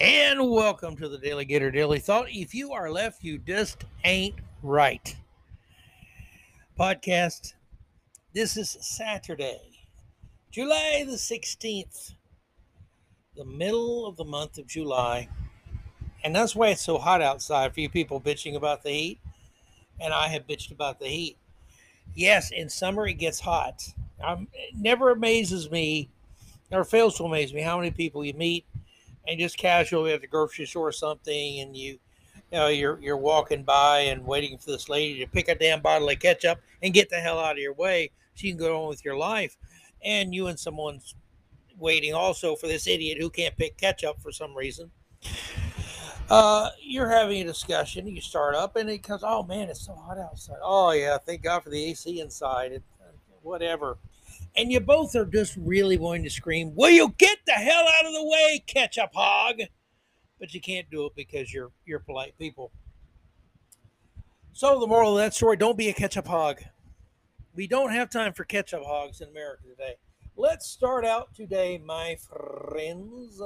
and welcome to the DaleyGator DaleyThought. If you are left, you just ain't right. Podcast. This is Saturday, July the 16th, the middle of the month of July. And that's why it's so hot outside for you people bitching about the heat. And I have bitched about the heat. Yes, in summer it gets hot. Um, it never amazes me, or fails to amaze me, how many people you meet and just casually at the grocery store or something, and you, you know, you're you're walking by and waiting for this lady to pick a damn bottle of ketchup and get the hell out of your way so you can go on with your life, and you and someone's waiting also for this idiot who can't pick ketchup for some reason. Uh, you're having a discussion. You start up, and it comes. Oh man, it's so hot outside. Oh yeah, thank God for the AC inside. It, whatever and you both are just really wanting to scream, Will you get the hell out of the way, ketchup hog? But you can't do it because you're you're polite people. So the moral of that story, don't be a ketchup hog. We don't have time for ketchup hogs in America today. Let's start out today, my friends.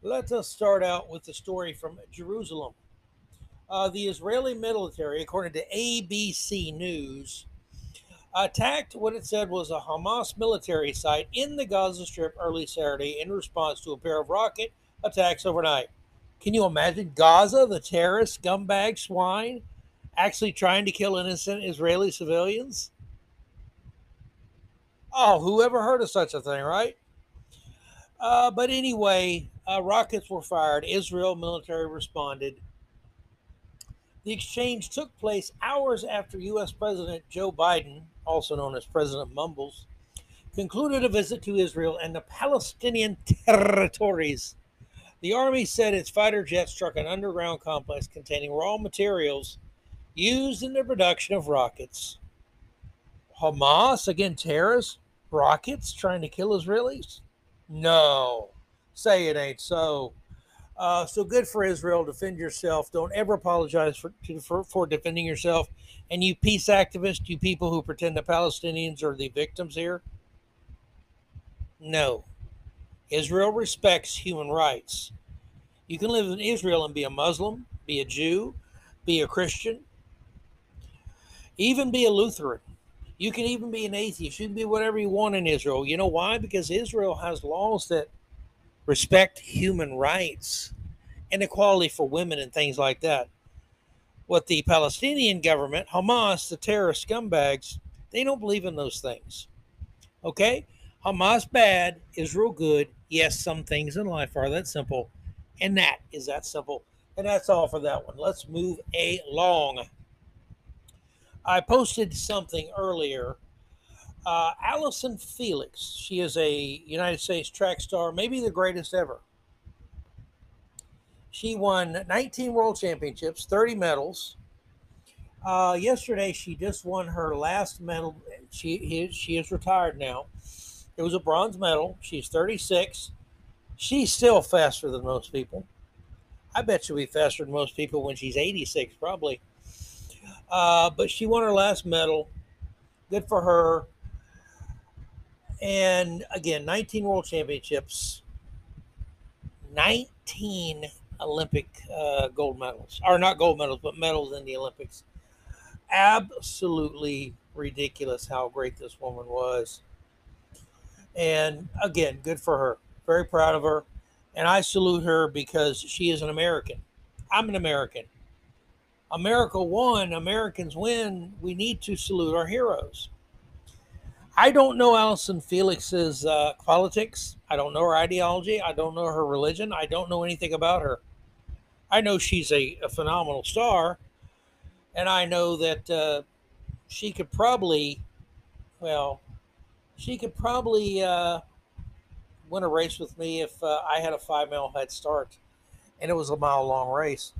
Let us start out with the story from Jerusalem. Uh, the Israeli military, according to ABC News, attacked what it said was a Hamas military site in the Gaza Strip early Saturday in response to a pair of rocket attacks overnight. Can you imagine Gaza, the terrorist scumbag swine, actually trying to kill innocent Israeli civilians? Oh, whoever heard of such a thing, right? Uh, but anyway, uh, rockets were fired. Israel military responded. The exchange took place hours after U.S. President Joe Biden also known as President Mumbles, concluded a visit to Israel and the Palestinian territories. The Army said its fighter jet struck an underground complex containing raw materials used in the production of rockets. Hamas, again, terrorists, rockets trying to kill Israelis? No, say it ain't so. Uh, so good for Israel. Defend yourself. Don't ever apologize for, for, for defending yourself. And you peace activists, you people who pretend the Palestinians are the victims here, no. Israel respects human rights. You can live in Israel and be a Muslim, be a Jew, be a Christian, even be a Lutheran. You can even be an atheist. You can be whatever you want in Israel. You know why? Because Israel has laws that respect human rights and equality for women and things like that. What the Palestinian government, Hamas, the terrorist scumbags, they don't believe in those things. Okay? Hamas bad, Israel good. Yes, some things in life are that simple. And that is that simple. And that's all for that one. Let's move along. I posted something earlier uh, Allyson Felix, she is a United States track star, maybe the greatest ever. She won 19 world championships, 30 medals. Uh, yesterday, she just won her last medal. She she is retired now. It was a bronze medal. She's 36. She's still faster than most people. I bet she'll be faster than most people when she's 86, probably. Uh, but she won her last medal. Good for her. And again, 19 world championships, 19 Olympic uh, gold medals, or not gold medals, but medals in the Olympics. Absolutely ridiculous how great this woman was. And again, good for her. Very proud of her. And I salute her because she is an American. I'm an American. America won, Americans win. We need to salute our heroes. I don't know Allyson Felix's uh, politics. I don't know her ideology. I don't know her religion. I don't know anything about her. I know she's a, a phenomenal star, and I know that uh, she could probably, well, she could probably uh, win a race with me if uh, I had a five mile head start, and it was a mile long race.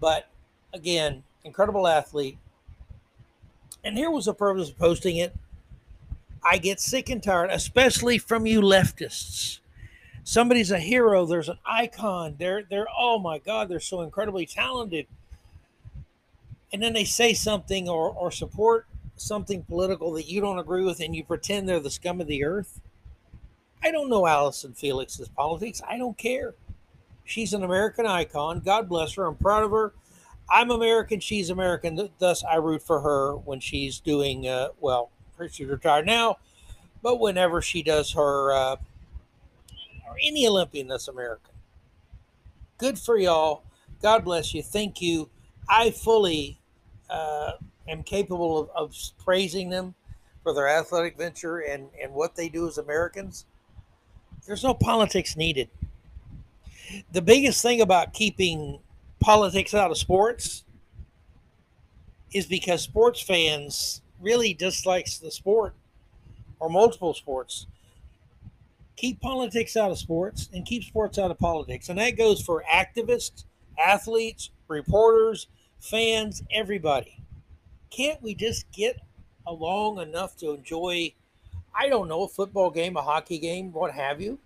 But again, incredible athlete. And here was the purpose of posting it I get sick and tired, especially from you leftists. Somebody's a hero, there's an icon. They're they're oh my god, they're so incredibly talented. And then they say something or, or support something political that you don't agree with and you pretend they're the scum of the earth. I don't know Allyson Felix's politics. I don't care. She's an American icon. God bless her. I'm proud of her. I'm American. She's American. Thus, I root for her when she's doing uh, well. She's retired now, but whenever she does her uh, or any Olympian that's American, good for y'all. God bless you. Thank you. I fully uh, am capable of, of praising them for their athletic venture and, and what they do as Americans. There's no politics needed. The biggest thing about keeping politics out of sports is because sports fans really dislikes the sport or multiple sports. Keep politics out of sports and keep sports out of politics. And that goes for activists, athletes, reporters, fans, everybody. Can't we just get along enough to enjoy, I don't know, a football game, a hockey game, what have you?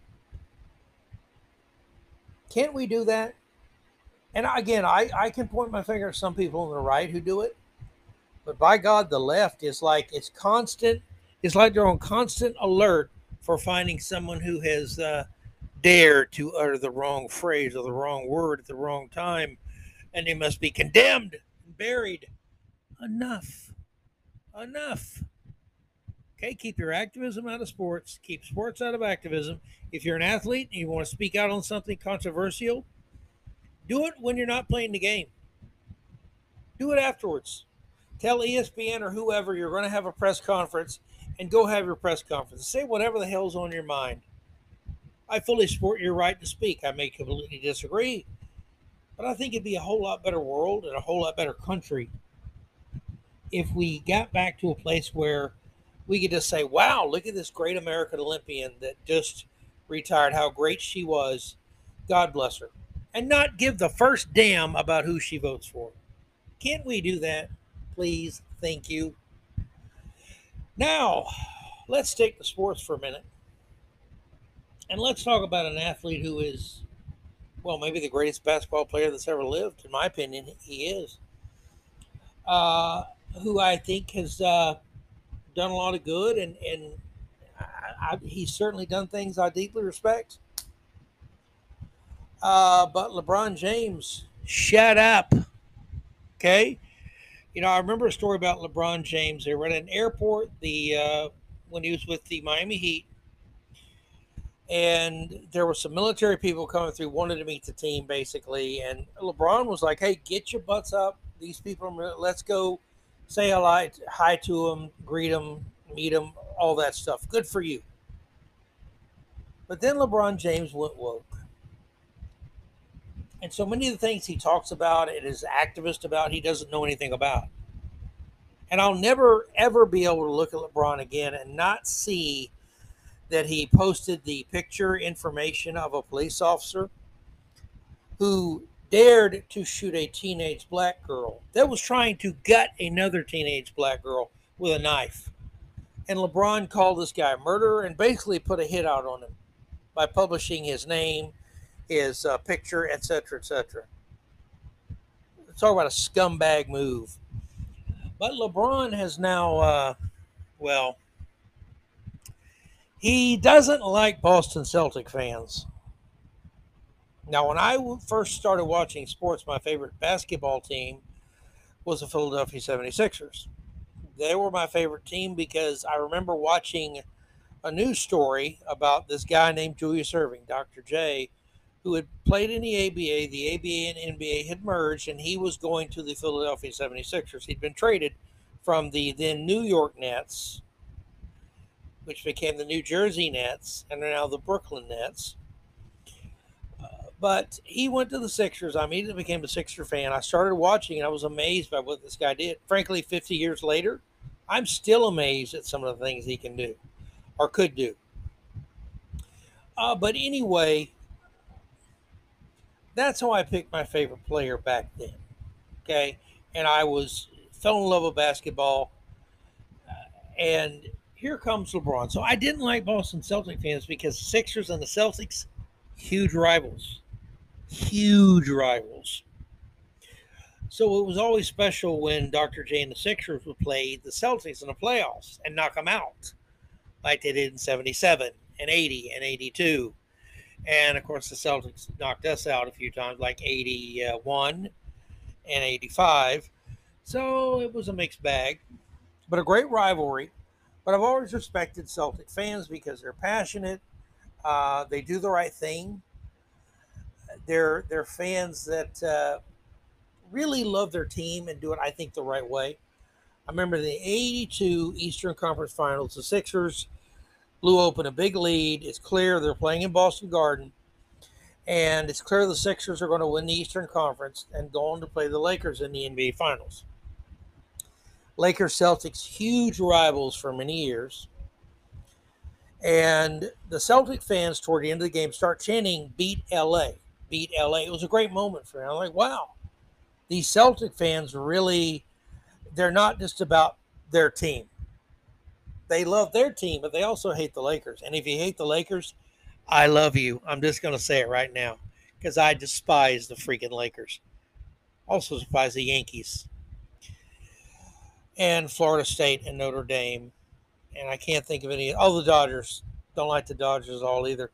Can't we do that? And again, I, I can point my finger at some people on the right who do it, but by God, the left is like it's constant. It's like they're on constant alert for finding someone who has uh, dared to utter the wrong phrase or the wrong word at the wrong time, and they must be condemned and buried. Enough. Enough. Okay, keep your activism out of sports. Keep sports out of activism. If you're an athlete and you want to speak out on something controversial, do it when you're not playing the game. Do it afterwards. Tell ESPN or whoever you're going to have a press conference and go have your press conference. Say whatever the hell's on your mind. I fully support your right to speak. I may completely disagree, but I think it'd be a whole lot better world and a whole lot better country if we got back to a place where we could just say, wow, look at this great American Olympian that just retired, how great she was. God bless her. And not give the first damn about who she votes for. Can't we do that? Please. Thank you. Now, let's take the sports for a minute. And let's talk about an athlete who is, well, maybe the greatest basketball player that's ever lived. In my opinion, he is. Uh, who I think has uh, done a lot of good, and and I, I, he's certainly done things I deeply respect. Uh, but LeBron James, shut up. Okay, you know I remember a story about LeBron James. They were at an airport the uh, when he was with the Miami Heat, and there were some military people coming through, wanted to meet the team basically, and LeBron was like, "Hey, get your butts up. These people, let's go." say hi, hi to them, greet them, meet them, all that stuff. Good for you. But then LeBron James went woke. And so many of the things he talks about and is activist about, he doesn't know anything about. And I'll never, ever be able to look at LeBron again and not see that he posted the picture information of a police officer who dared to shoot a teenage black girl that was trying to gut another teenage black girl with a knife. And LeBron called this guy a murderer and basically put a hit out on him by publishing his name, his uh, picture, etc., etc. Talk about a scumbag move. But LeBron has now, uh, well, he doesn't like Boston Celtic fans. Now, when I first started watching sports, my favorite basketball team was the Philadelphia 76ers. They were my favorite team because I remember watching a news story about this guy named Julius Erving, Dr. J, who had played in the ABA. The ABA and NBA had merged, and he was going to the Philadelphia 76ers. He'd been traded from the then New York Nets, which became the New Jersey Nets, and are now the Brooklyn Nets. But he went to the Sixers. I immediately became a Sixer fan. I started watching and I was amazed by what this guy did. Frankly, 50 years later, I'm still amazed at some of the things he can do or could do. Uh, but anyway, that's how I picked my favorite player back then. Okay. And I was fell in love with basketball. Uh, and here comes LeBron. So I didn't like Boston Celtic fans because Sixers and the Celtics, huge rivals huge rivals. So it was always special when Dr. J and the Sixers would play the Celtics in the playoffs and knock them out, like they did in 77 and 80 and 82. And of course, the Celtics knocked us out a few times, like 81 and 85. So it was a mixed bag, but a great rivalry. But I've always respected Celtic fans because they're passionate, uh, they do the right thing. They're they're fans that uh, really love their team and do it, I think, the right way. I remember the 82 Eastern Conference Finals, the Sixers blew open a big lead. It's clear they're playing in Boston Garden. And it's clear the Sixers are going to win the Eastern Conference and go on to play the Lakers in the NBA Finals. Lakers Celtics, huge rivals for many years. And the Celtic fans toward the end of the game start chanting, beat LA, beat LA. It was a great moment for me. I'm like, wow, these Celtic fans really, they're not just about their team. They love their team, but they also hate the Lakers. And if you hate the Lakers, I love you. I'm just going to say it right now because I despise the freaking Lakers. Also despise the Yankees and Florida State and Notre Dame. And I can't think of any. Oh, the Dodgers. Don't like the Dodgers all either.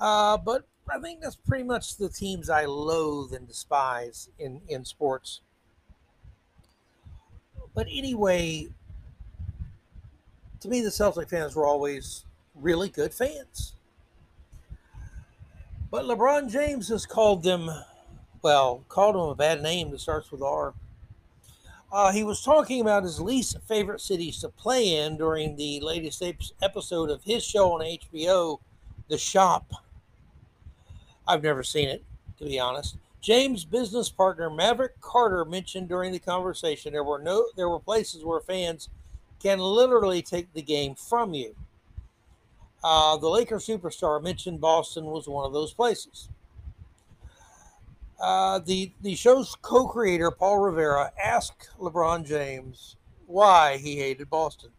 Uh, but I think that's pretty much the teams I loathe and despise in, in sports. But anyway, to me, the Celtic fans were always really good fans. But LeBron James has called them, well, called them a bad name that starts with R. Uh, he was talking about his least favorite cities to play in during the latest episode of his show on HBO, The Shop. I've never seen it, to be honest. James' business partner Maverick Carter mentioned during the conversation there were no there were places where fans can literally take the game from you. Uh, the Lakers superstar mentioned Boston was one of those places. Uh, the the show's co-creator Paul Rivera asked LeBron James why he hated Boston.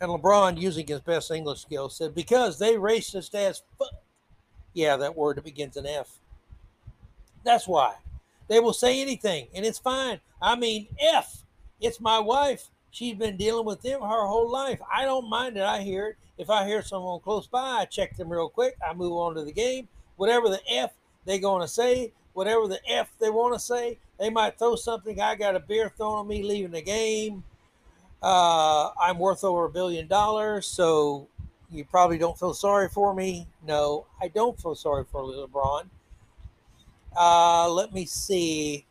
And LeBron, using his best English skills, said, Because they racist as fuck. Yeah, that word that begins in F. That's why. They will say anything, and it's fine. I mean, F. It's my wife. She's been dealing with them her whole life. I don't mind it. I hear it. If I hear someone close by, I check them real quick. I move on to the game. Whatever the F they're going to say, whatever the F they want to say, they might throw something. I got a beer thrown on me leaving the game. Uh, I'm worth over a billion dollars, so you probably don't feel sorry for me. No, I don't feel sorry for LeBron. Uh, let me see.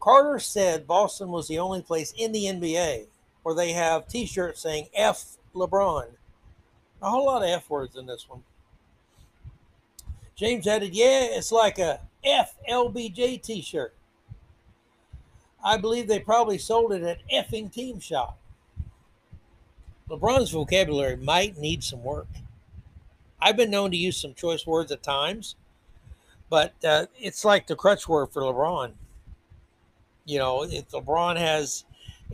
Carter said Boston was the only place in the NBA where they have t shirts saying F LeBron. A whole lot of F words in this one. James added, Yeah, it's like a F LBJ t shirt. I believe they probably sold it at effing team shop. LeBron's vocabulary might need some work. I've been known to use some choice words at times, but uh, it's like the crutch word for LeBron. You know, if LeBron has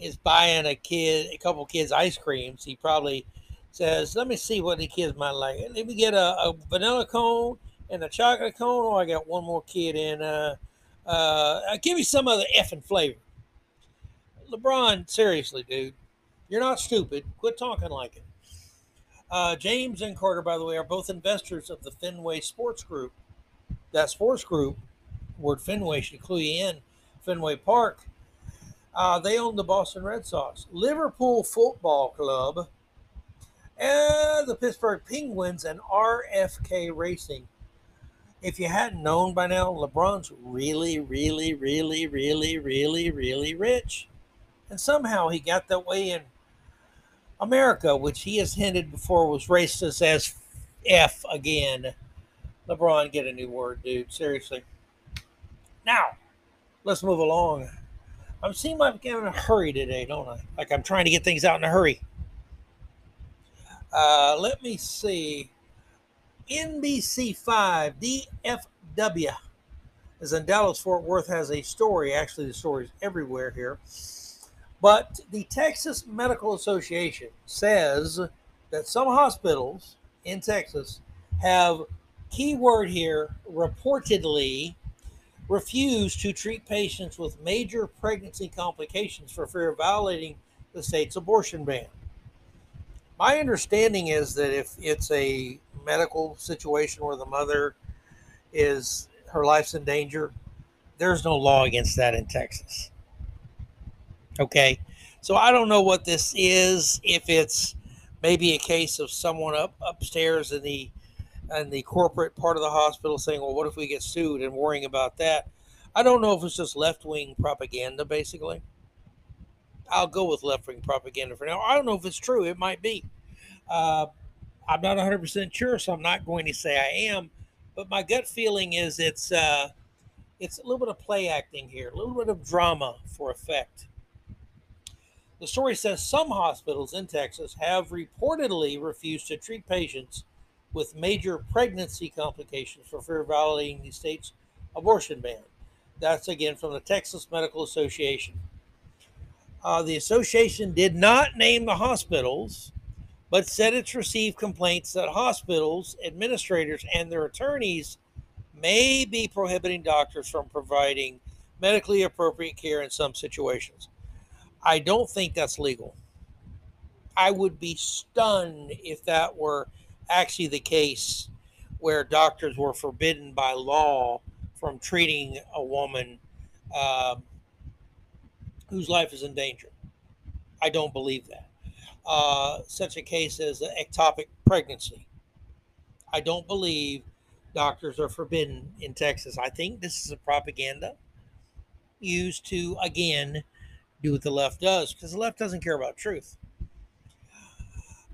is buying a kid, a couple kids ice creams, he probably says, "Let me see what the kids might like. Let me get a, a vanilla cone and a chocolate cone. Oh, I got one more kid in. Uh, uh, give me some other effing flavor." LeBron, seriously, dude, you're not stupid. Quit talking like it. Uh, James and Carter, by the way, are both investors of the Fenway Sports Group. That sports group, word Fenway should clue you in, Fenway Park. Uh, they own the Boston Red Sox, Liverpool Football Club, and the Pittsburgh Penguins and RFK Racing. If you hadn't known by now, LeBron's really, really, really, really, really, really rich. And somehow he got that way in America, which he has hinted before was racist as F again. LeBron, get a new word, dude. Seriously. Now, let's move along. I seem like I'm in a hurry today, don't I? Like I'm trying to get things out in a hurry. Uh, let me see. NBC5 DFW is in Dallas Fort Worth has a story. Actually, the story is everywhere here but the Texas Medical Association says that some hospitals in Texas have, keyword here, reportedly refused to treat patients with major pregnancy complications for fear of violating the state's abortion ban. My understanding is that if it's a medical situation where the mother is her life's in danger, there's no law against that in Texas. Okay. So I don't know what this is, if it's maybe a case of someone up upstairs in the in the corporate part of the hospital saying, Well, what if we get sued and worrying about that? I don't know if it's just left wing propaganda, basically. I'll go with left wing propaganda for now. I don't know if it's true. It might be. Uh, I'm not 100% sure, so I'm not going to say I am. But my gut feeling is it's uh, it's a little bit of play acting here, a little bit of drama for effect. The story says some hospitals in Texas have reportedly refused to treat patients with major pregnancy complications for fear of violating the state's abortion ban. That's again from the Texas Medical Association. Uh, the association did not name the hospitals, but said it's received complaints that hospitals, administrators, and their attorneys may be prohibiting doctors from providing medically appropriate care in some situations. I don't think that's legal. I would be stunned if that were actually the case where doctors were forbidden by law from treating a woman uh, whose life is in danger. I don't believe that. Uh, such a case as an ectopic pregnancy. I don't believe doctors are forbidden in Texas. I think this is a propaganda used to, again, do what the left does because the left doesn't care about truth.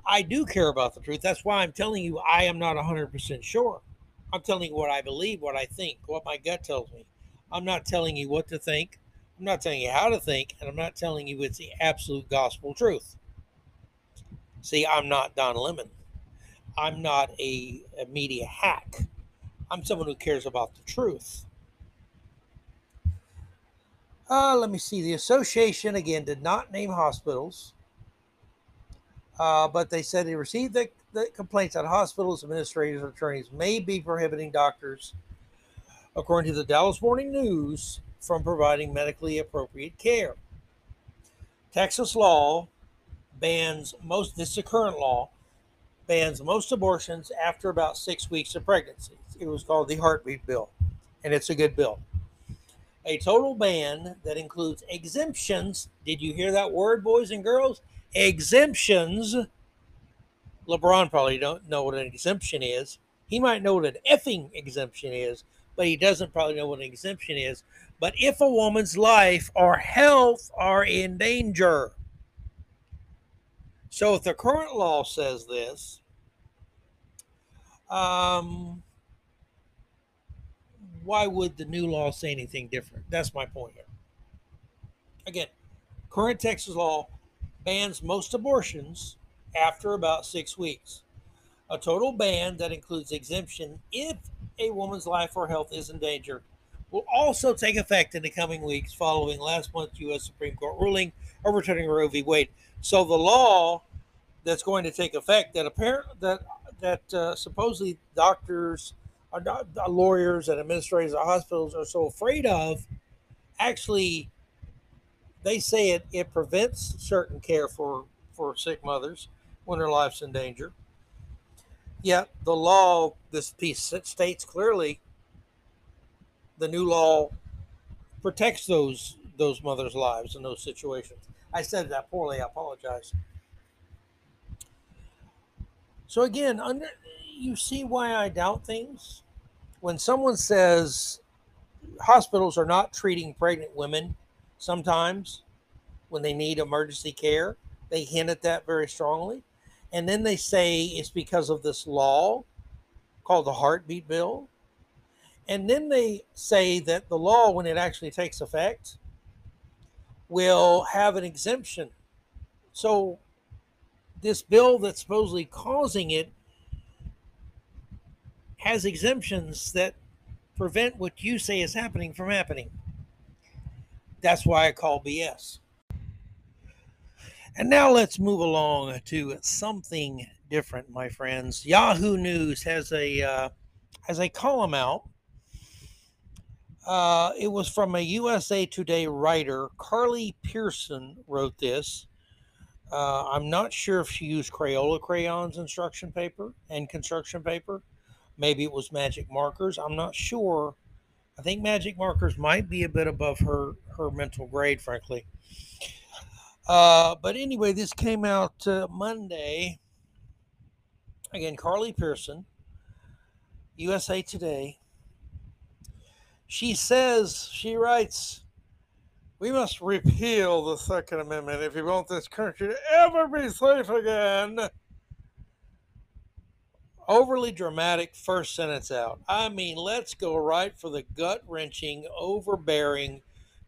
I do care about the truth. That's why I'm telling you I am not 100% sure. I'm telling you what I believe, what I think, what my gut tells me. I'm not telling you what to think. I'm not telling you how to think, and I'm not telling you it's the absolute gospel truth. See, I'm not Don Lemon. I'm not a, a media hack. I'm someone who cares about the truth. Uh, let me see. The association, again, did not name hospitals, uh, but they said they received the, the complaints that hospitals, administrators, and attorneys may be prohibiting doctors, according to the Dallas Morning News, from providing medically appropriate care. Texas law bans most, this is current law, bans most abortions after about six weeks of pregnancy. It was called the Heartbeat Bill, and it's a good bill. A total ban that includes exemptions. Did you hear that word, boys and girls? Exemptions. LeBron probably don't know what an exemption is. He might know what an effing exemption is, but he doesn't probably know what an exemption is. But if a woman's life or health are in danger, so if the current law says this, um, why would the new law say anything different? That's my point here. Again, current Texas law bans most abortions after about six weeks. A total ban that includes exemption if a woman's life or health is in danger will also take effect in the coming weeks following last month's U.S. Supreme Court ruling overturning Roe v. Wade. So the law that's going to take effect that apparent that that uh, supposedly doctors, uh, lawyers, and administrators of hospitals are so afraid of, actually, they say it it prevents certain care for for sick mothers when their life's in danger. Yet the law, this piece states clearly, the new law protects those those mothers' lives in those situations. I said that poorly. I apologize. So again, under you see why I doubt things. When someone says hospitals are not treating pregnant women sometimes when they need emergency care, they hint at that very strongly. And then they say it's because of this law called the heartbeat bill. And then they say that the law, when it actually takes effect, will have an exemption. So this bill that's supposedly causing it has exemptions that prevent what you say is happening from happening. That's why I call BS. And now let's move along to something different, my friends. Yahoo News has a uh, has a column out. Uh, it was from a USA Today writer, Carli Pierson, wrote this Uh, I'm not sure if she used Crayola crayons instruction paper and construction paper. Maybe it was magic markers. I'm not sure. I think magic markers might be a bit above her her mental grade, frankly. Uh, but anyway, this came out uh, Monday. Again, Carli Pierson, USA Today. She says, she writes, we must repeal the Second Amendment if you want this country to ever be safe again. Overly dramatic first sentence out. I mean, let's go right for the gut wrenching, overbearing,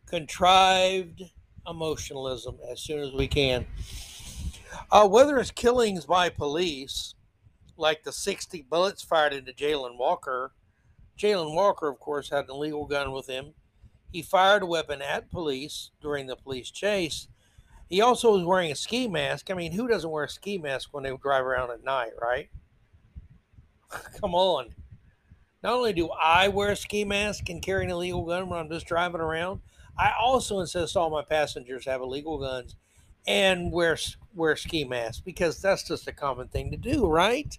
contrived emotionalism as soon as we can. Uh, whether it's killings by police, like the 60 bullets fired into Jayland Walker, Jayland Walker, of course, had an illegal gun with him. He fired a weapon at police during the police chase. He also was wearing a ski mask. I mean, who doesn't wear a ski mask when they drive around at night, right? Come on. Not only do I wear a ski mask and carry an illegal gun when I'm just driving around, I also insist all my passengers have illegal guns and wear wear ski masks because that's just a common thing to do, right?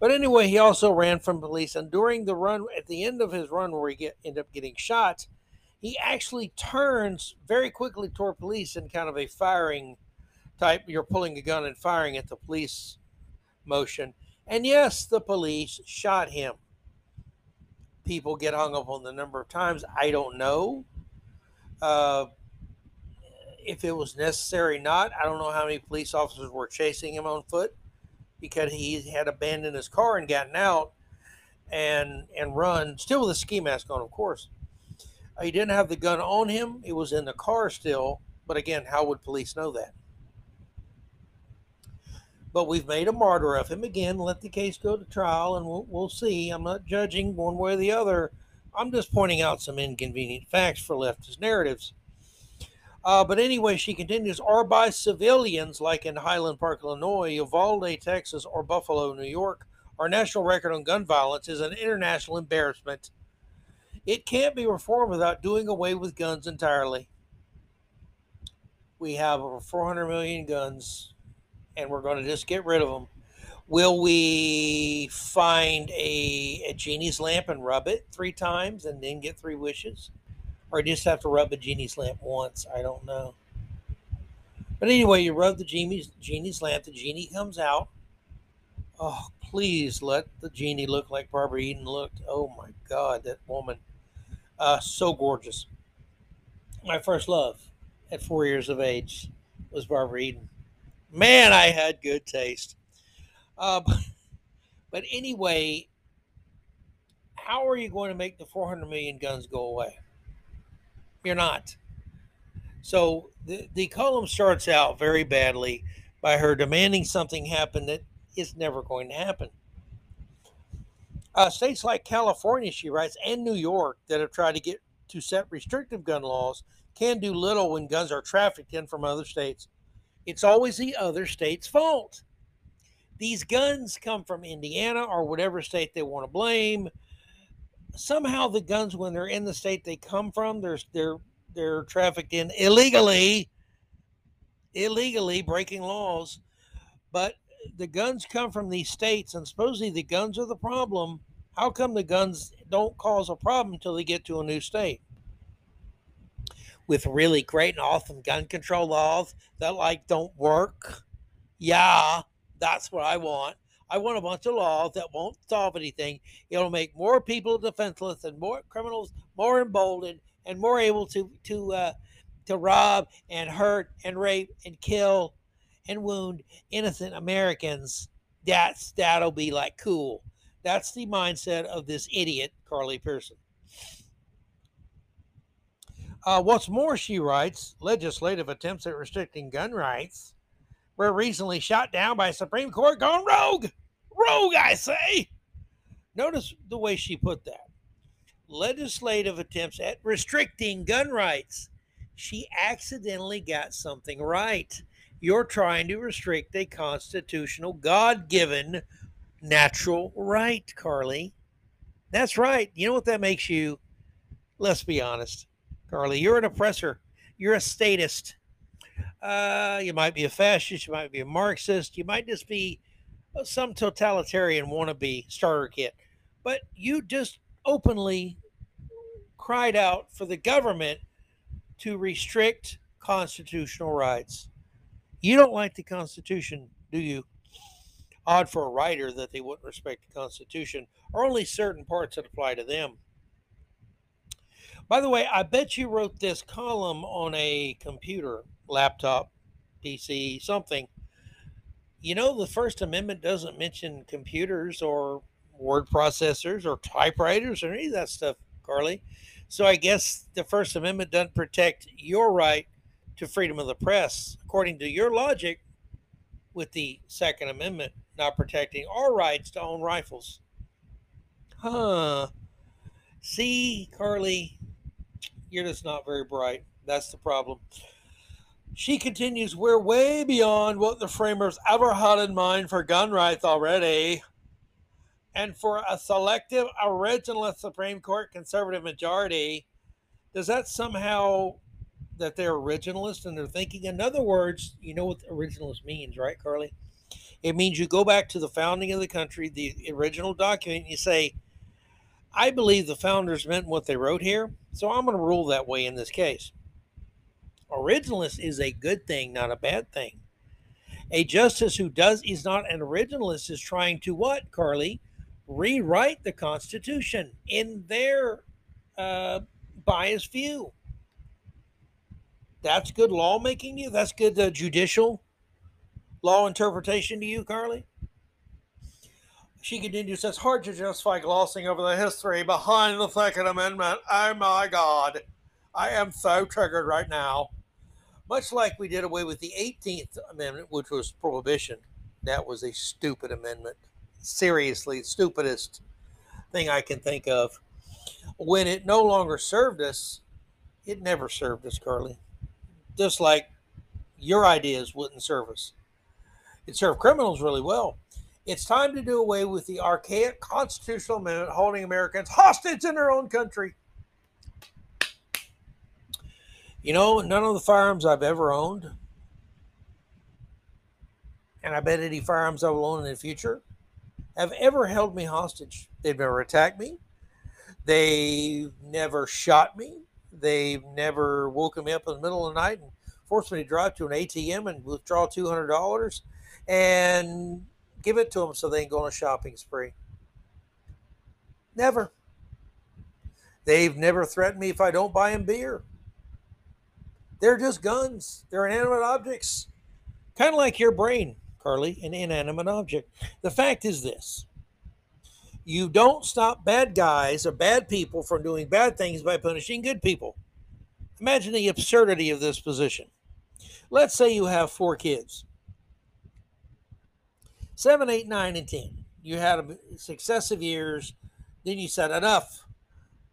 But anyway, he also ran from police, and during the run, at the end of his run, where he get end up getting shot, he actually turns very quickly toward police in kind of a firing type. You're pulling a gun and firing at the police motion, and yes, the police shot him people get hung up on the number of times. I don't know uh, if it was necessary not. I don't know how many police officers were chasing him on foot because he had abandoned his car and gotten out and and run still with a ski mask on, of course. He didn't have the gun on him. It was in the car still. But again, how would police know that? But we've made a martyr of him again. Let the case go to trial, and we'll, we'll see. I'm not judging one way or the other. I'm just pointing out some inconvenient facts for leftist narratives. Uh, but anyway, she continues, or by civilians like in Highland Park, Illinois, Uvalde, Texas, or Buffalo, New York. Our national record on gun violence is an international embarrassment. It can't be reformed without doing away with guns entirely. We have over 400 million guns and we're going to just get rid of them. Will we find a, a genie's lamp and rub it three times and then get three wishes? Or just have to rub a genie's lamp once? I don't know. But anyway, you rub the genie's, genie's lamp, the genie comes out. Oh, please let the genie look like Barbara Eden looked. Oh my God, that woman. Uh, so gorgeous. My first love at four years of age was Barbara Eden man, I had good taste. Uh, but, anyway, how are you going to make the 400 million guns go away? You're not. So the, the column starts out very badly by her demanding something happen that is never going to happen. Uh, states like California, she writes, and New York that have tried to get to set restrictive gun laws can do little when guns are trafficked in from other states it's always the other state's fault. These guns come from Indiana or whatever state they want to blame. Somehow the guns, when they're in the state they come from, they're they're they're trafficked in illegally, illegally breaking laws. But the guns come from these states, and supposedly the guns are the problem. How come the guns don't cause a problem until they get to a new state? With really great and awesome gun control laws that like don't work. Yeah, that's what I want. I want a bunch of laws that won't solve anything. It'll make more people defenseless and more criminals more emboldened and more able to to uh, to rob and hurt and rape and kill and wound innocent Americans. That's that'll be like cool. That's the mindset of this idiot Carli Pierson. Uh, what's more, she writes, legislative attempts at restricting gun rights were recently shot down by Supreme Court gone rogue. Rogue, I say. Notice the way she put that. Legislative attempts at restricting gun rights. She accidentally got something right. You're trying to restrict a constitutional, God given natural right, Carli. That's right. You know what that makes you? Let's be honest Carli. You're an oppressor. You're a statist. Uh, you might be a fascist, you might be a Marxist, you might just be some totalitarian wannabe starter kit. But you just openly cried out for the government to restrict constitutional rights. You don't like the Constitution, do you? Odd for a writer that they wouldn't respect the Constitution, or only certain parts that apply to them. By the way, I bet you wrote this column on a computer, laptop, PC, something. You know, the First Amendment doesn't mention computers or word processors or typewriters or any of that stuff, Carli. So I guess the First Amendment doesn't protect your right to freedom of the press, according to your logic, with the Second Amendment not protecting our rights to own rifles. Huh. See, Carli, you're just not very bright. That's the problem. She continues, We're way beyond what the framers ever had in mind for gun rights already and for a selective originalist Supreme Court conservative majority, does that somehow that they're originalist and they're thinking? In other words, you know what originalist means, right, Carli? It means you go back to the founding of the country, the original document, and you say, I believe the founders meant what they wrote here, so I'm going to rule that way in this case. Originalist is a good thing, not a bad thing. A justice who does is not an originalist is trying to what, Carli? rewrite the Constitution in their uh, biased view. That's good lawmaking to you? That's good uh, judicial law interpretation to you, Carli? She continues, says, hard to justify glossing over the history behind the Second Amendment. Oh my God. I am so triggered right now. Much like we did away with the 18th Amendment, which was prohibition. That was a stupid amendment seriously stupidest thing I can think of. When it no longer served us, it never served us, Carli. Just like your ideas wouldn't serve us. It served criminals really well. It's time to do away with the archaic constitutional amendment holding Americans hostage in their own country. You know, none of the firearms I've ever owned, and I bet any firearms I will own in the future, have ever held me hostage. They've never attacked me. They've never shot me. They've never woken me up in the middle of the night and forced me to drive to an ATM and withdraw $200 and give it to them so they can go on a shopping spree. Never. They've never threatened me if I don't buy them beer. They're just guns. They're inanimate objects. Kind of like your brain. Carli, an inanimate object. The fact is this you don't stop bad guys or bad people from doing bad things by punishing good people. Imagine the absurdity of this position. Let's say you have four kids seven, eight, nine, and 10. You had successive years. Then you said, enough.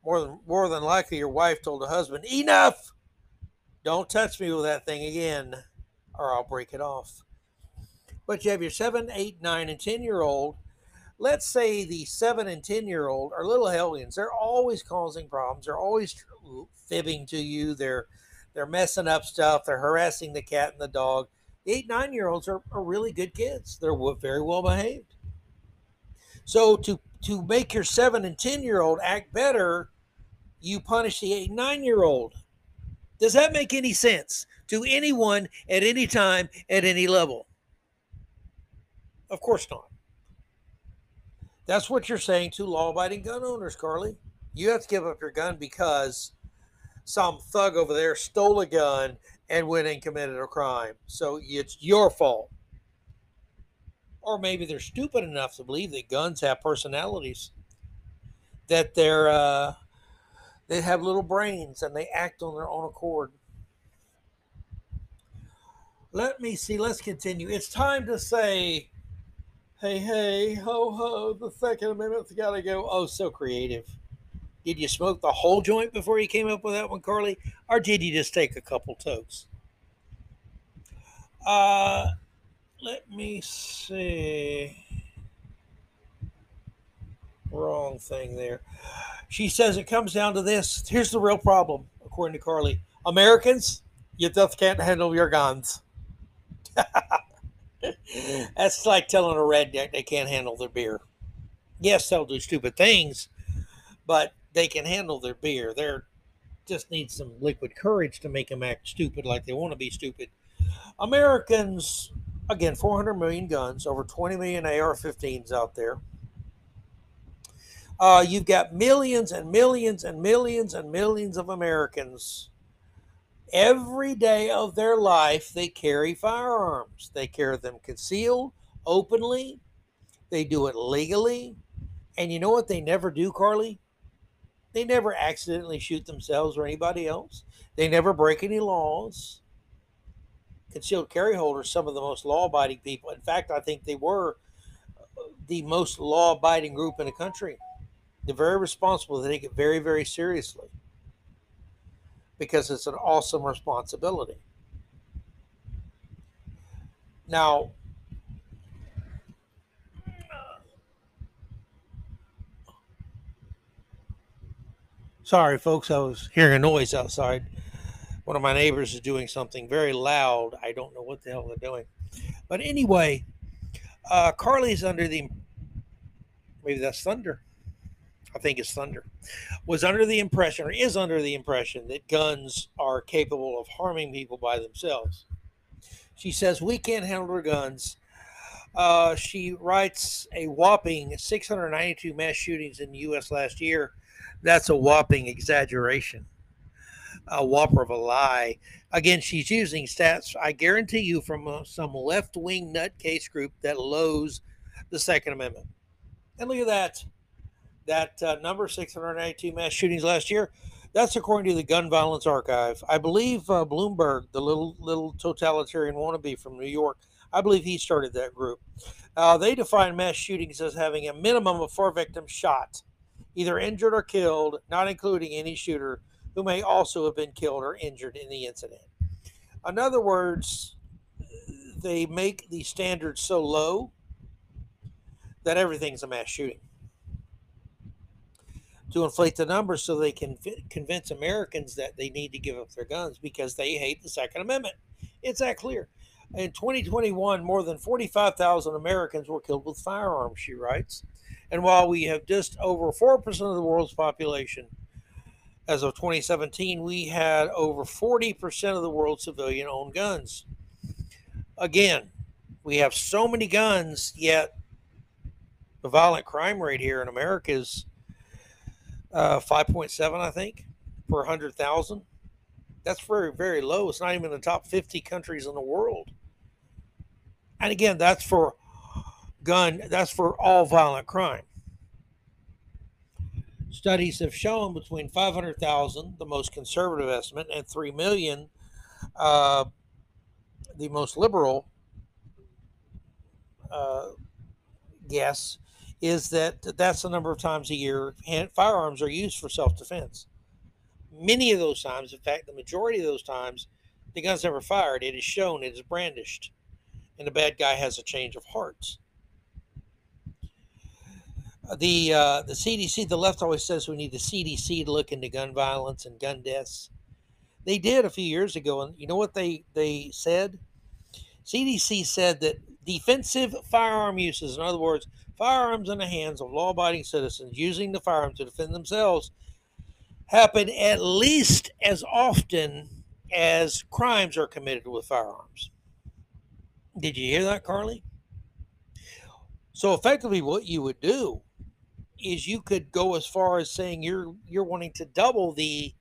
More than, more than likely, your wife told the husband, enough. Don't touch me with that thing again, or I'll break it off but you have your seven, eight, nine, and 10 year old. Let's say the seven and 10 year old are little hellions. They're always causing problems. They're always fibbing to you. They're, they're messing up stuff. They're harassing the cat and the dog. Eight, nine year olds are, are really good kids. They're very well behaved. So to, to make your seven and 10 year old act better, you punish the eight, nine year old. Does that make any sense to anyone at any time at any level? Of course not. That's what you're saying to law abiding gun owners, Carli. You have to give up your gun because some thug over there stole a gun and went and committed a crime. So it's your fault. Or maybe they're stupid enough to believe that guns have personalities, that they're uh, they have little brains and they act on their own accord. Let me see. Let's continue. It's time to say Hey, hey, ho, ho, the Second Amendment's got to go. Oh, so creative. Did you smoke the whole joint before you came up with that one, Carli? Or did you just take a couple tokes? Uh, let me see. Wrong thing there. She says it comes down to this. Here's the real problem, according to Carli. Americans, You just can't handle your guns. That's like telling a redneck they can't handle their beer. Yes, they'll do stupid things, but they can handle their beer. They're just need some liquid courage to make them act stupid like they want to be stupid. Americans, again, 400 million guns, over 20 million AR 15s out there. Uh, you've got millions and millions and millions and millions of Americans. Every day of their life, they carry firearms. They carry them concealed, openly. They do it legally. And you know what they never do, Carli? They never accidentally shoot themselves or anybody else. They never break any laws. Concealed carry holders, some of the most law abiding people. In fact, I think they were uh, the most law abiding group in the country. They're very responsible. They take it very, very seriously because it's an awesome responsibility. Now, Sorry, folks, I was hearing a noise outside. One of my neighbors is doing something very loud. I don't know what the hell they're doing. But anyway, uh, Carli's under the maybe that's thunder. I think it's thunder. Was under the impression or is under the impression that guns are capable of harming people by themselves. She says we can't handle our guns. Uh, she writes a whopping 692 mass shootings in the U.S. last year that's a whopping exaggeration, a whopper of a lie. Again, she's using stats, I guarantee you, from uh, some left wing nutcase group that loathes the Second Amendment. And look at that. That uh, number 692 mass shootings last year. That's according to the Gun Violence Archive. I believe uh, Bloomberg, the little little totalitarian wannabe from New York, I believe he started that group. Uh, they define mass shootings as having a minimum of four victims shot either injured or killed, not including any shooter who may also have been killed or injured in the incident. In other words, they make the standards so low that everything's a mass shooting to inflate the numbers so they can convince Americans that they need to give up their guns because they hate the Second Amendment. It's that clear. In 2021, more than 45,000 Americans were killed with firearms, she writes. And while we have just over 4% of the world's population, as of 2017, we had over 40% of the world's civilian owned guns. Again, we have so many guns, yet the violent crime rate here in America is uh, 5.7, I think, per 100,000. That's very, very low. It's not even in the top 50 countries in the world. And again, that's for gun, that's for all violent crime. Studies have shown between 500,000, the most conservative estimate, and 3 million, uh, the most liberal uh, guess, is that that's the number of times a year firearms are used for self defense. Many of those times, in fact, the majority of those times, the gun's never fired. It is shown, it is brandished, and the bad guy has a change of hearts the uh, the CDC, the left always says we need the CDC to look into gun violence and gun deaths. They did a few years ago, and you know what they they said? CDC said that defensive firearm uses, in other words, firearms in the hands of law-abiding citizens using the firearm to defend themselves, happen at least as often as crimes are committed with firearms. Did you hear that, Carli? So effectively, what you would do is you could go as far as saying you're you're wanting to double the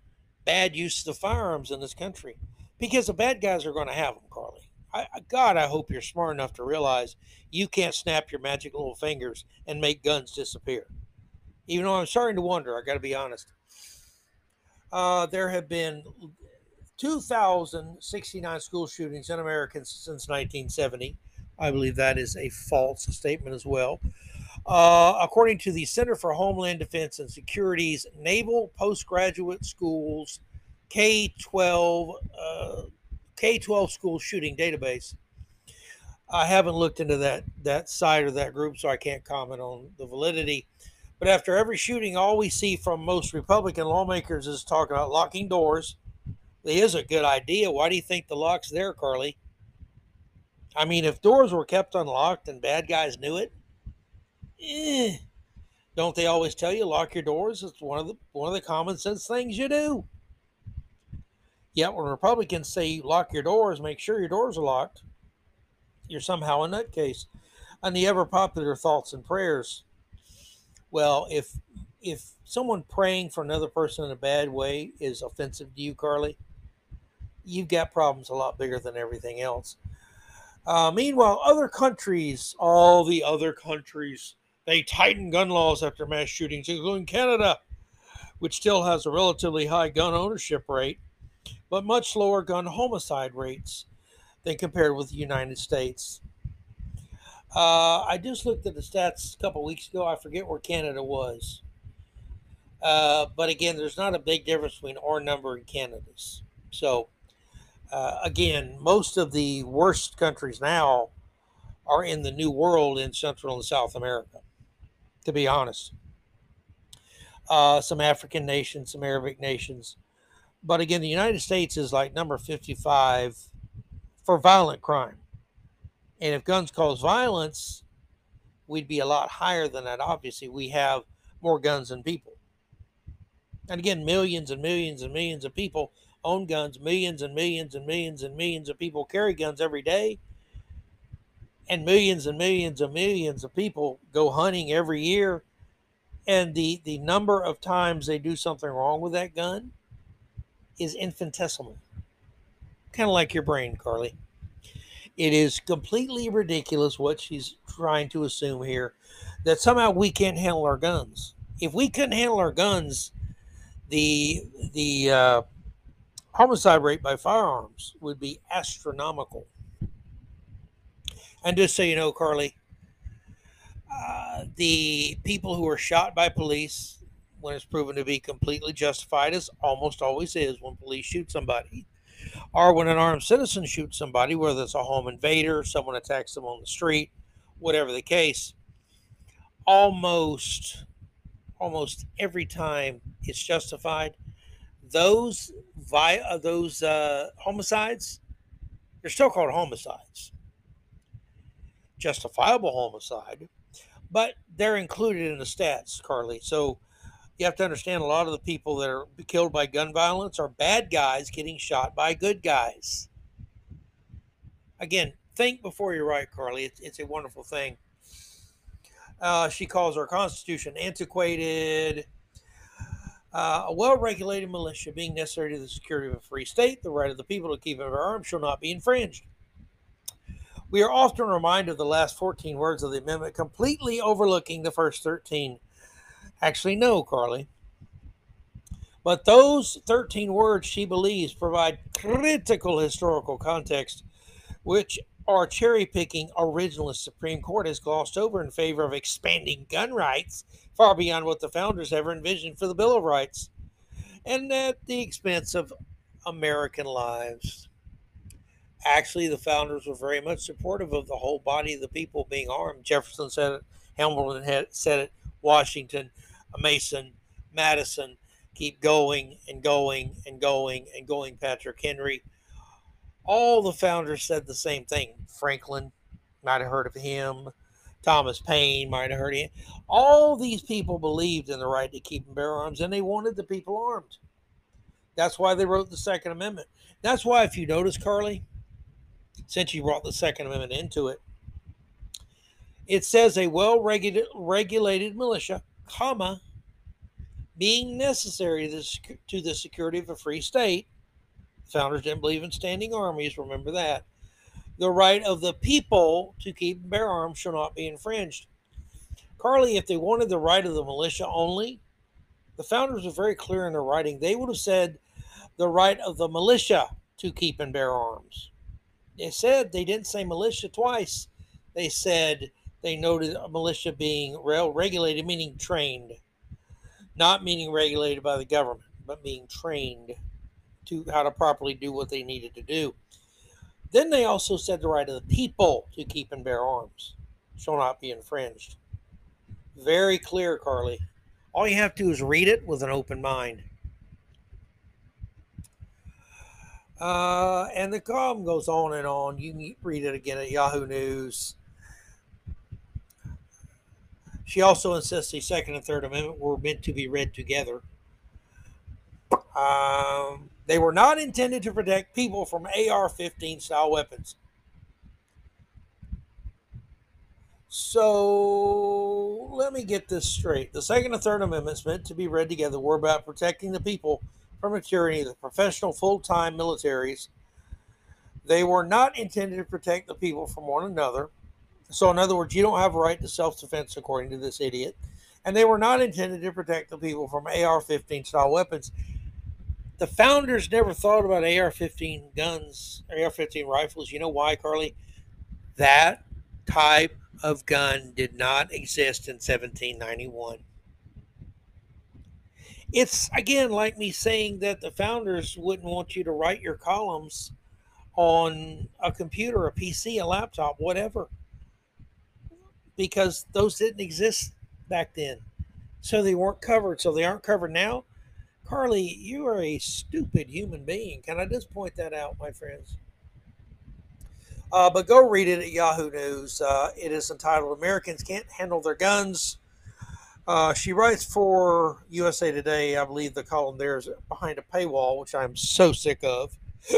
bad use of firearms in this country because the bad guys are going to have them, Carli. I, God, I hope you're smart enough to realize you can't snap your magic little fingers and make guns disappear. Even though I'm starting to wonder, I got to be honest. Uh, there have been 2,069 school shootings in America since 1970. I believe that is a false statement as well. Uh, according to the Center for Homeland Defense and Security's Naval Postgraduate Schools K 12 uh, K 12 school shooting database. I haven't looked into that that side of that group, so I can't comment on the validity. But after every shooting, all we see from most Republican lawmakers is talking about locking doors, it is a good idea. Why do you think the lock's there, Carli? I mean, if doors were kept unlocked and bad guys knew it, eh, don't they always tell you lock your doors? It's one of the one of the common sense things you do. Yet when Republicans say lock your doors, make sure your doors are locked, you're somehow a nutcase. And the ever popular thoughts and prayers. Well, if if someone praying for another person in a bad way is offensive to you, Carli, you've got problems a lot bigger than everything else. Uh, meanwhile, other countries, all the other countries, they tighten gun laws after mass shootings, including Canada, which still has a relatively high gun ownership rate, but much lower gun homicide rates than compared with the United States. Uh, I just looked at the stats a couple weeks ago. I forget where Canada was. Uh, but again, there's not a big difference between our number and Canada's. So, uh, again, most of the worst countries now are in the New World in Central and South America, to be honest. Uh, some African nations, some Arabic nations. But again, the United States is like number 55 for violent crime. And if guns cause violence, we'd be a lot higher than that. Obviously, we have more guns than people. And again, millions and millions and millions of people own guns, millions and millions and millions and millions of people carry guns every day. And millions and millions and millions of people go hunting every year. And the, the number of times they do something wrong with that gun is infinitesimal. Kind of like your brain, Carli. It is completely ridiculous what she's trying to assume here that somehow we can't handle our guns. If we couldn't handle our guns, the the uh, homicide rate by firearms would be astronomical. And just so you know, Carli, uh, the people who are shot by police when it's proven to be completely justified, as almost always is when police shoot somebody, or when an armed citizen shoots somebody, whether it's a home invader, someone attacks them on the street, whatever the case, almost almost every time it's justified. Those vi- uh, those uh, homicides, they're still called homicides. Justifiable homicide, but they're included in the stats, Carli. So you have to understand a lot of the people that are killed by gun violence are bad guys getting shot by good guys. Again, think before you write, Carli. It's, it's a wonderful thing. Uh, she calls our Constitution antiquated. Uh, a well regulated militia being necessary to the security of a free state, the right of the people to keep and bear arms shall not be infringed. We are often reminded of the last 14 words of the amendment, completely overlooking the first 13. Actually, no, Carli. But those 13 words, she believes, provide critical historical context, which our cherry picking originalist Supreme Court has glossed over in favor of expanding gun rights far beyond what the founders ever envisioned for the Bill of Rights, and at the expense of American lives. Actually, the founders were very much supportive of the whole body of the people being armed. Jefferson said it, Hamilton had said it, Washington, Mason, Madison, keep going and going and going and going, Patrick Henry all the founders said the same thing. Franklin might have heard of him. Thomas Paine might have heard of him. All these people believed in the right to keep and bear arms, and they wanted the people armed. That's why they wrote the Second Amendment. That's why, if you notice, Carli, since you brought the Second Amendment into it, it says a well regulated militia, comma, being necessary to the security of a free state Founders didn't believe in standing armies, remember that. The right of the people to keep and bear arms shall not be infringed. Carli, if they wanted the right of the militia only, the founders were very clear in their writing. They would have said the right of the militia to keep and bear arms. They said they didn't say militia twice. They said they noted militia being well regulated, meaning trained, not meaning regulated by the government, but being trained to how to properly do what they needed to do. Then they also said the right of the people to keep and bear arms shall not be infringed. Very clear, Carli. All you have to do is read it with an open mind. Uh, and the column goes on and on. You can read it again at Yahoo News. She also insists the Second and Third Amendment were meant to be read together. Um, they were not intended to protect people from AR 15 style weapons. So let me get this straight. The Second and Third Amendments meant to be read together were about protecting the people tyranny of the professional full time militaries. They were not intended to protect the people from one another. So, in other words, you don't have a right to self defense, according to this idiot. And they were not intended to protect the people from AR 15 style weapons. The founders never thought about AR 15 guns, AR 15 rifles. You know why, Carli? That type of gun did not exist in 1791. It's again like me saying that the founders wouldn't want you to write your columns on a computer, a PC, a laptop, whatever because those didn't exist back then. So they weren't covered. So they aren't covered now. Carli, you are a stupid human being. Can I just point that out, my friends? Uh, but go read it at Yahoo News. Uh, it is entitled Americans Can't Handle Their Guns. Uh, she writes for USA Today. I believe the column there is behind a paywall, which I'm so sick of.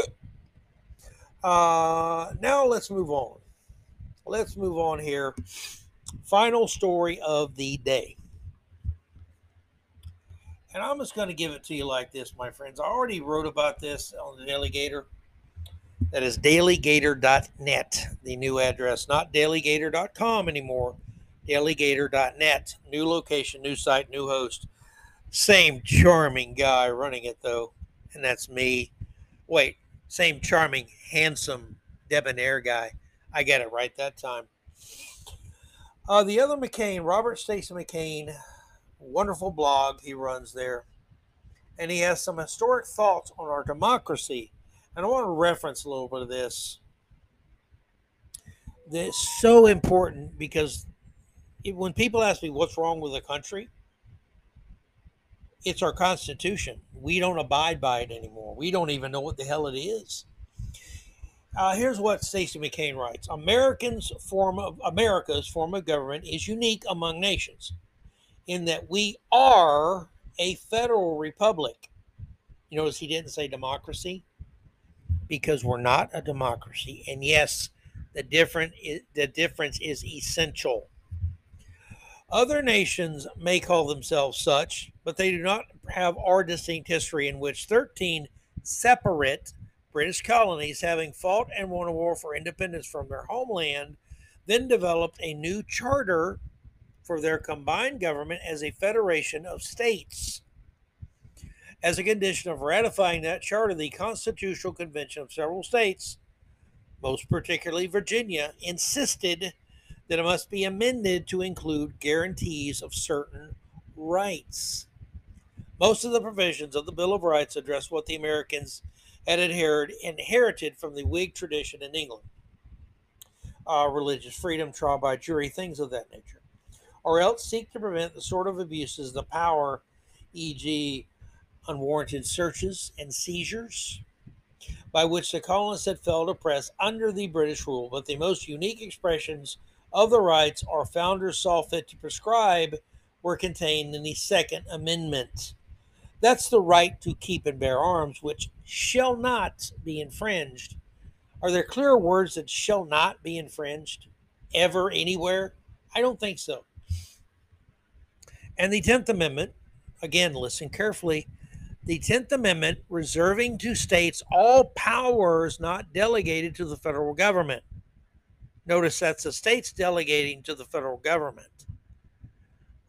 Uh, now let's move on. Let's move on here final story of the day. And I'm just going to give it to you like this, my friends. I already wrote about this on the DaleyGator. That is daleygator.net, the new address, not daleygator.com anymore. Daleygator.net, new location, new site, new host. Same charming guy running it, though, and that's me. Wait, same charming, handsome, debonair guy. I get it right that time. Uh, the other McCain, Robert Stacy McCain, wonderful blog he runs there. And he has some historic thoughts on our democracy. And I want to reference a little bit of this. That's so important because when people ask me what's wrong with the country, it's our Constitution. We don't abide by it anymore. We don't even know what the hell it is. Uh, here's what Stacy McCain writes: Americans' form of America's form of government is unique among nations, in that we are a federal republic. You notice he didn't say democracy, because we're not a democracy. And yes, the different the difference is essential. Other nations may call themselves such, but they do not have our distinct history in which 13 separate British colonies, having fought and won a war for independence from their homeland, then developed a new charter for their combined government as a federation of states. As a condition of ratifying that charter, the Constitutional Convention of several states, most particularly Virginia, insisted that it must be amended to include guarantees of certain rights. Most of the provisions of the Bill of Rights address what the Americans had inherited, inherited from the Whig tradition in England. Uh, religious freedom, trial by jury, things of that nature. Or else seek to prevent the sort of abuses the power, e.g., unwarranted searches and seizures, by which the colonists had felt oppressed under the British rule. But the most unique expressions of the rights our founders saw fit to prescribe were contained in the Second Amendment. That's the right to keep and bear arms, which shall not be infringed. Are there clear words that shall not be infringed ever, anywhere? I don't think so. And the 10th Amendment, again, listen carefully. The 10th Amendment reserving to states all powers not delegated to the federal government. Notice that's the states delegating to the federal government.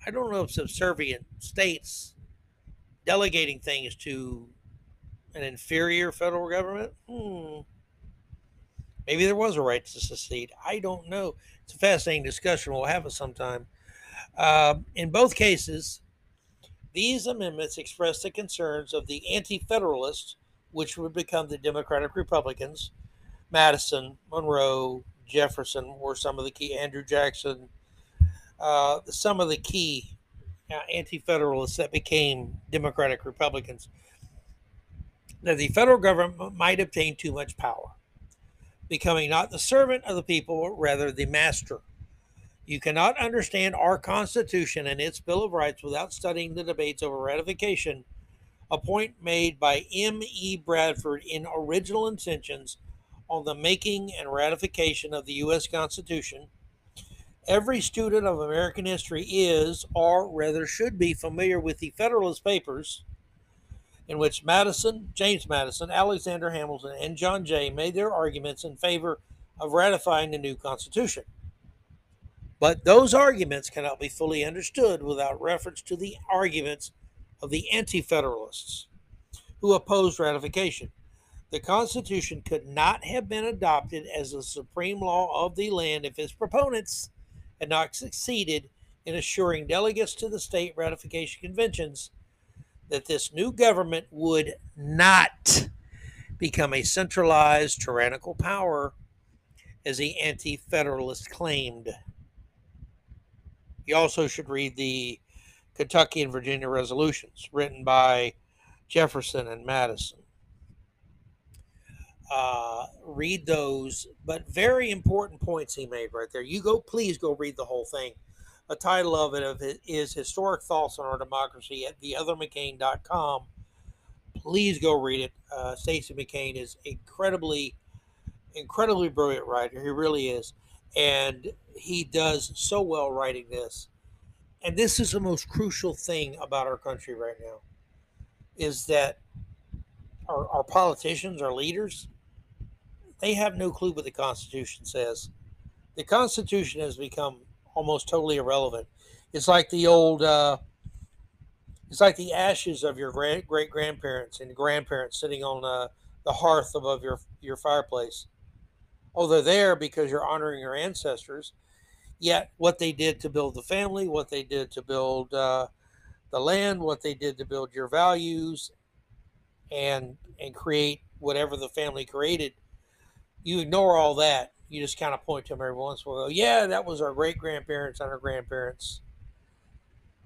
I don't know if subservient states delegating things to an inferior federal government? Hmm. Maybe there was a right to secede. I don't know. It's a fascinating discussion. We'll have it sometime. Uh, in both cases, these amendments express the concerns of the anti federalists, which would become the Democratic Republicans. Madison, Monroe, Jefferson were some of the key, Andrew Jackson, uh, some of the key uh, anti federalists that became Democratic Republicans. that the federal government might obtain too much power, becoming not the servant of the people, but rather the master. You cannot understand our Constitution and its Bill of Rights without studying the debates over ratification, a point made by M. E. Bradford in Original Intentions on the making and ratification of the U.S. Constitution. Every student of American history is, or rather should be, familiar with the Federalist Papers, in which Madison, James Madison, Alexander Hamilton, and John Jay made their arguments in favor of ratifying the new Constitution. But those arguments cannot be fully understood without reference to the arguments of the Anti Federalists who opposed ratification. The Constitution could not have been adopted as the supreme law of the land if its proponents had not succeeded in assuring delegates to the state ratification conventions that this new government would not become a centralized tyrannical power as the anti federalists claimed. You also should read the Kentucky and Virginia resolutions written by Jefferson and Madison. Uh, read those, but very important points he made right there. You go, please go read the whole thing. The title of it, is Historic Thoughts on Our Democracy at theothermccain.com. Please go read it. Uh, Stacy McCain is incredibly, incredibly brilliant writer. He really is and he does so well writing this. And this is the most crucial thing about our country right now is that our, our politicians, our leaders, they have no clue what the Constitution says. The Constitution has become almost totally irrelevant. It's like the old, uh, it's like the ashes of your great great grandparents and grandparents sitting on uh, the hearth above your your fireplace oh, they're there because you're honoring your ancestors. Yet, what they did to build the family, what they did to build uh, the land, what they did to build your values, and and create whatever the family created, you ignore all that. You just kind of point to them every once in a while. Yeah, that was our great grandparents and our grandparents.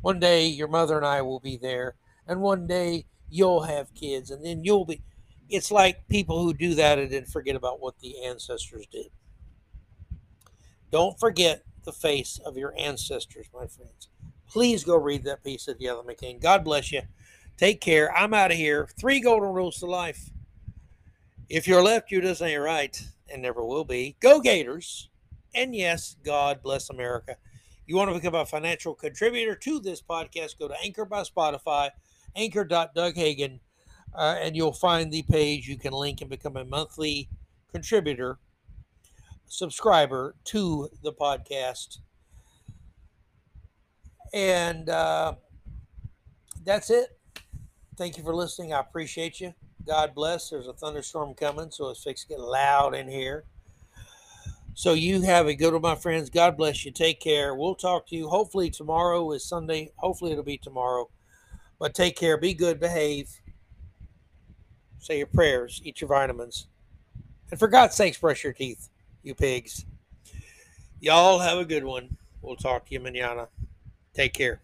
One day, your mother and I will be there, and one day you'll have kids, and then you'll be it's like people who do that and then forget about what the ancestors did. Don't forget the face of your ancestors, my friends. Please go read that piece of the other McCain. God bless you. Take care. I'm out of here. Three golden rules to life. If you're left, you just ain't right, and never will be. Go Gators. And yes, God bless America. You want to become a financial contributor to this podcast, go to Anchor by Spotify, anchor.doughagen.com uh, and you'll find the page you can link and become a monthly contributor, subscriber to the podcast. And uh, that's it. Thank you for listening. I appreciate you. God bless. There's a thunderstorm coming, so it's fixed to get loud in here. So you have a good one, my friends. God bless you. Take care. We'll talk to you. Hopefully tomorrow is Sunday. Hopefully it'll be tomorrow. But take care. Be good. Behave say your prayers, eat your vitamins. And for God's sakes, brush your teeth, you pigs. Y'all have a good one. We'll talk to you manana. Take care.